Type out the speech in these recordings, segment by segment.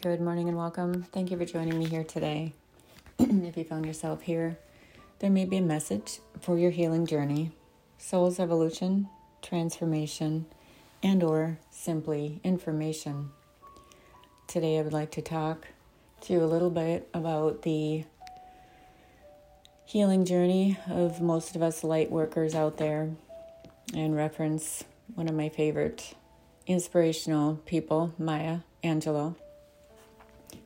Good morning and welcome. Thank you for joining me here today. if you found yourself here, there may be a message for your healing journey, soul's evolution, transformation, and or simply information. Today I would like to talk to you a little bit about the healing journey of most of us light workers out there and reference one of my favorite inspirational people, Maya Angelou.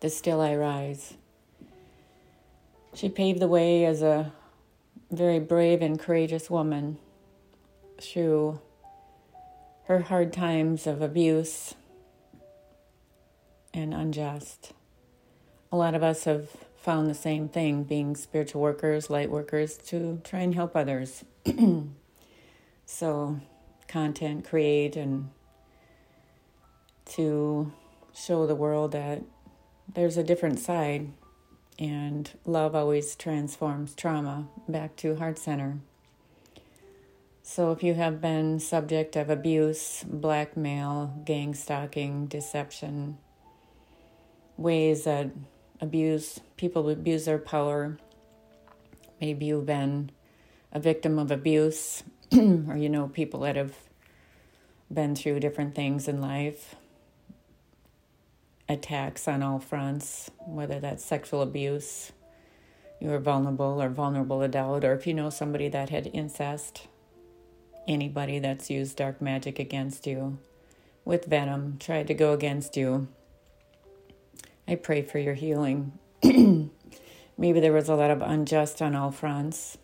The Still I Rise. She paved the way as a very brave and courageous woman through her hard times of abuse and unjust. A lot of us have found the same thing being spiritual workers, light workers, to try and help others. so, content create and to show the world that there's a different side, and love always transforms trauma back to heart center. So, if you have been subject of abuse, blackmail, gang stalking, deception, ways that abuse people abuse their power, maybe you've been a victim of abuse, or you know people that have been through different things in life, attacks on all fronts, whether that's sexual abuse, you're vulnerable or vulnerable adult, or if you know somebody that had incest, anybody that's used dark magic against you with venom, tried to go against you. I pray for your healing. Maybe there was a lot of unjust on all fronts.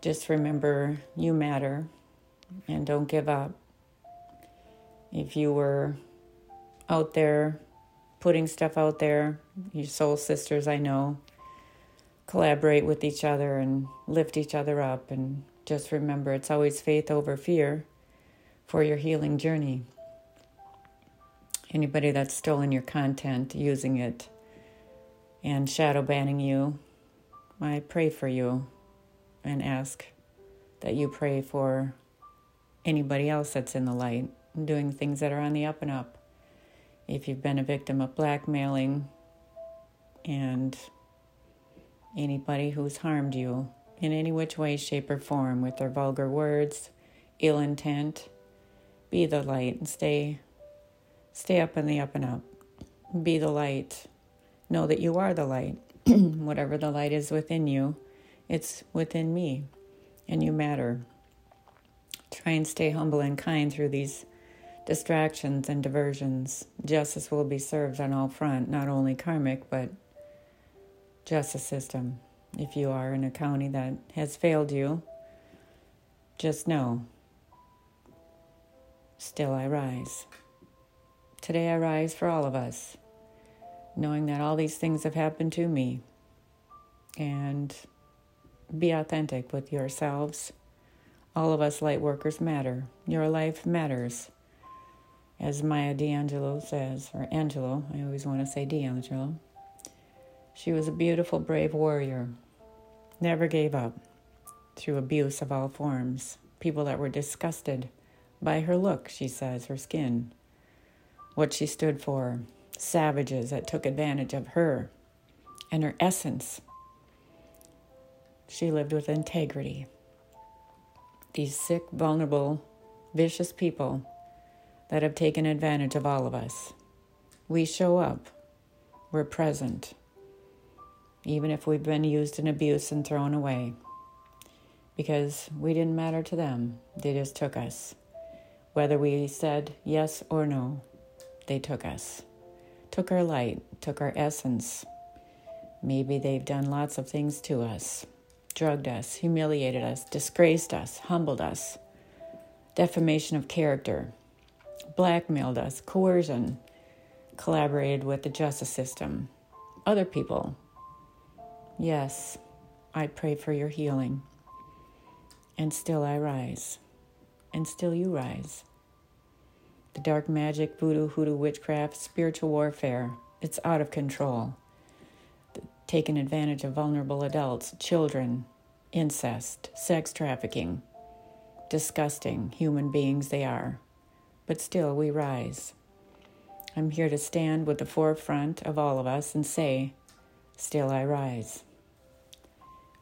Just remember you matter and don't give up. If you were out there putting stuff out there. Your soul sisters, I know, collaborate with each other and lift each other up. And just remember, it's always faith over fear for your healing journey. Anybody that's stolen your content, using it, and shadow banning you, I pray for you and ask that you pray for anybody else that's in the light, doing things that are on the up and up if you've been a victim of blackmailing and anybody who's harmed you in any which way, shape, or form with their vulgar words, ill intent, be the light and stay stay up in the up and up. Be the light. Know that you are the light. Whatever the light is within you, it's within me, and you matter. Try and stay humble and kind through these distractions and diversions. Justice will be served on all front, not only karmic, but justice system. If you are in a county that has failed you, just know, still I rise. Today I rise for all of us, knowing that all these things have happened to me. And be authentic with yourselves. All of us light workers matter. Your life matters as Maya D'Angelo says, or Angelo, I always want to say D'Angelo. She was a beautiful, brave warrior, never gave up through abuse of all forms. People that were disgusted by her look, she says, her skin, what she stood for, savages that took advantage of her and her essence. She lived with integrity. These sick, vulnerable, vicious people that have taken advantage of all of us. We show up, we're present, even if we've been used and abused and thrown away, because we didn't matter to them, they just took us. Whether we said yes or no, they took us, took our light, took our essence. Maybe they've done lots of things to us. Drugged us, humiliated us, disgraced us, humbled us, defamation of character, blackmailed us, coercion, collaborated with the justice system, other people. Yes, I pray for your healing. And still I rise. And still you rise. The dark magic, voodoo, hoodoo, witchcraft, spiritual warfare, it's out of control. Taking advantage of vulnerable adults, children, incest, sex trafficking, disgusting human beings they are but still we rise. I'm here to stand with the forefront of all of us and say, Still I rise.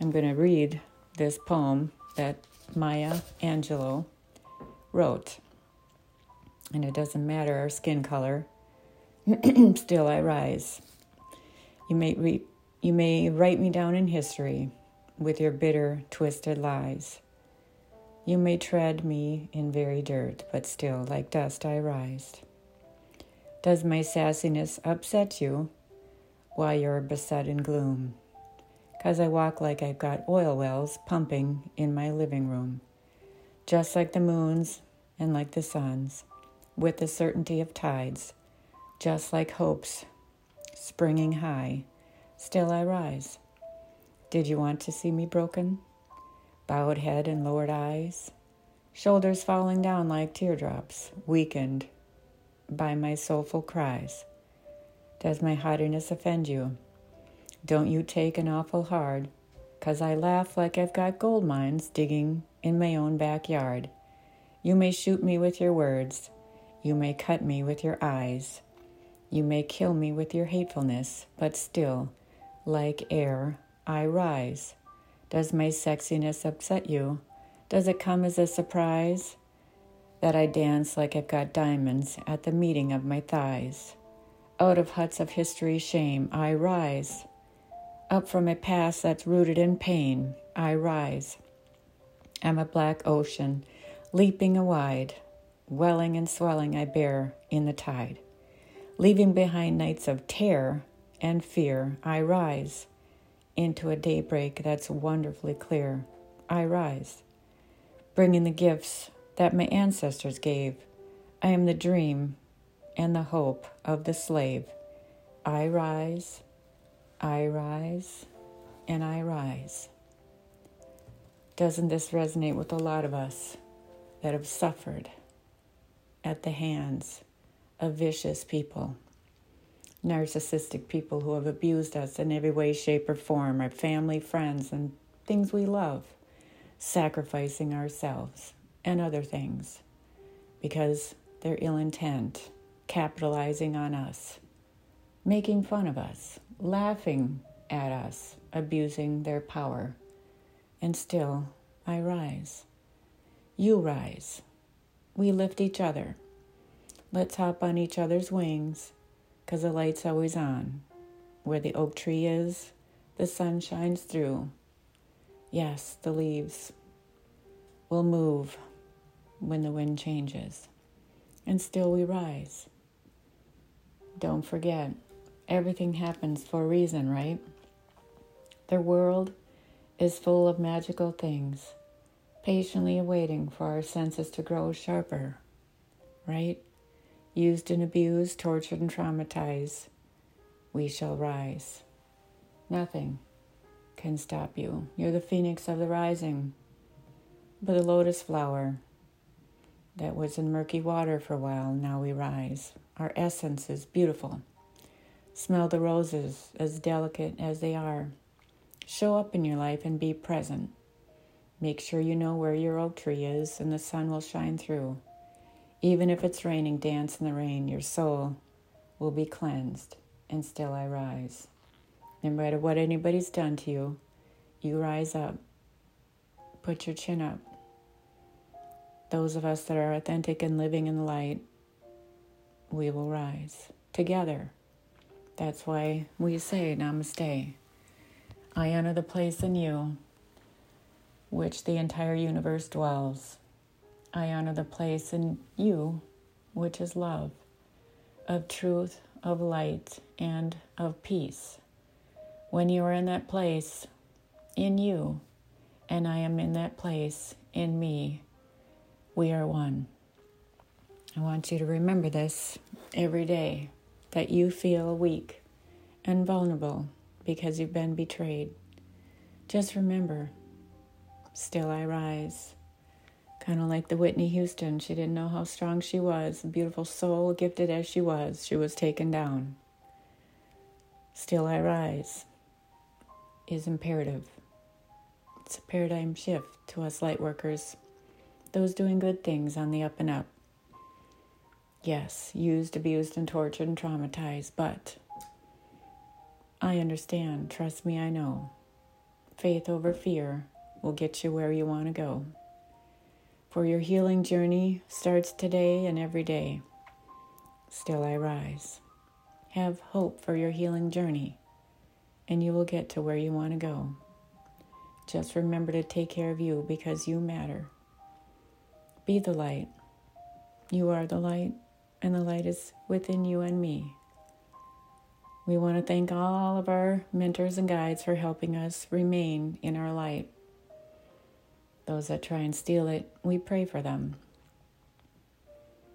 I'm going to read this poem that Maya Angelou wrote. And it doesn't matter our skin color, still I rise. You may, re- you may write me down in history with your bitter, twisted lies. You may tread me in very dirt, but still, like dust, I rise. Does my sassiness upset you while you're beset in gloom? Cause I walk like I've got oil wells pumping in my living room, just like the moons and like the suns, with the certainty of tides, just like hopes springing high, still I rise. Did you want to see me broken? Bowed head and lowered eyes, shoulders falling down like teardrops, weakened by my soulful cries. Does my haughtiness offend you? Don't you take an awful hard, 'cause I laugh like I've got gold mines digging in my own backyard. You may shoot me with your words, you may cut me with your eyes, you may kill me with your hatefulness, but still, like air, I rise. Does my sexiness upset you? Does it come as a surprise that I dance like I've got diamonds at the meeting of my thighs? Out of huts of history's shame, I rise. Up from a past that's rooted in pain, I rise. I'm a black ocean, leaping wide, welling and swelling I bear in the tide. Leaving behind nights of terror and fear, I rise into a daybreak that's wonderfully clear. I rise, bringing the gifts that my ancestors gave. I am the dream and the hope of the slave. I rise, I rise, and I rise. Doesn't this resonate with a lot of us that have suffered at the hands of vicious people? Narcissistic people who have abused us in every way, shape, or form, our family, friends, and things we love, sacrificing ourselves and other things because they're ill intent, capitalizing on us, making fun of us, laughing at us, abusing their power. And still, I rise. You rise. We lift each other. Let's hop on each other's wings because the light's always on. Where the oak tree is, the sun shines through. Yes, the leaves will move when the wind changes, and still we rise. Don't forget, everything happens for a reason, right? The world is full of magical things, patiently awaiting for our senses to grow sharper, right? Used and abused, tortured and traumatized, we shall rise. Nothing can stop you. You're the phoenix of the rising. But the lotus flower that was in murky water for a while, now we rise. Our essence is beautiful. Smell the roses as delicate as they are. Show up in your life and be present. Make sure you know where your oak tree is and the sun will shine through. Even if it's raining, dance in the rain. Your soul will be cleansed, and still I rise. No matter what anybody's done to you, you rise up. Put your chin up. Those of us that are authentic and living in the light, we will rise together. That's why we say namaste. I honor the place in you which the entire universe dwells. I honor the place in you, which is love, of truth, of light, and of peace. When you are in that place in you, and I am in that place in me, we are one. I want you to remember this every day that you feel weak and vulnerable because you've been betrayed. Just remember, still I rise. Kind of like the Whitney Houston. She didn't know how strong she was. Beautiful soul, gifted as she was, she was taken down. Still I rise is imperative. It's a paradigm shift to us light workers, those doing good things on the up and up. Yes, used, abused, and tortured and traumatized, but I understand. Trust me, I know. Faith over fear will get you where you want to go. For your healing journey starts today and every day. Still I rise. Have hope for your healing journey, and you will get to where you want to go. Just remember to take care of you because you matter. Be the light. You are the light, and the light is within you and me. We want to thank all of our mentors and guides for helping us remain in our light. Those that try and steal it, we pray for them.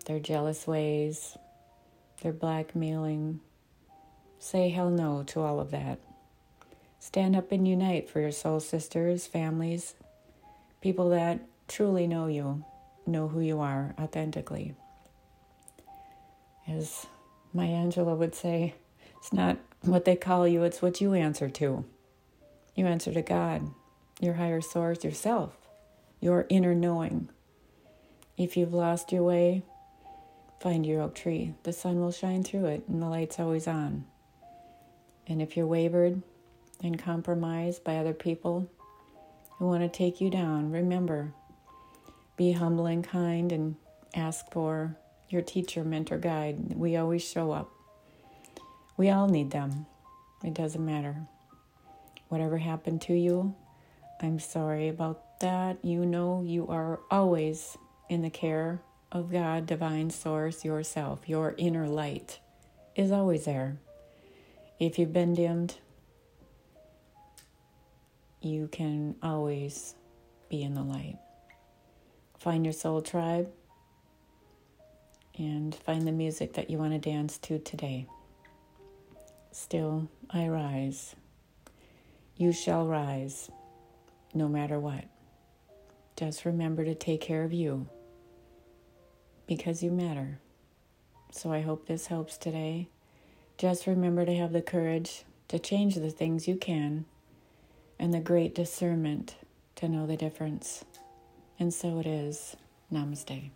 Their jealous ways, their blackmailing, say hell no to all of that. Stand up and unite for your soul sisters, families, people that truly know you, know who you are authentically. As my Angela would say, it's not what they call you, it's what you answer to. You answer to God, your higher source, yourself, your inner knowing. If you've lost your way, find your oak tree. The sun will shine through it and the light's always on. And if you're wavered, and compromised by other people who want to take you down, remember be humble and kind and ask for your teacher, mentor, guide. We always show up. We all need them. It doesn't matter. Whatever happened to you, I'm sorry about that. You know you are always in the care of God, divine source, yourself. Your inner light is always there. If you've been dimmed, you can always be in the light. Find your soul tribe and find the music that you want to dance to today. Still, I rise. You shall rise no matter what. Just remember to take care of you because you matter. So I hope this helps today. Just remember to have the courage to change the things you can and the great discernment to know the difference. And so it is. Namaste.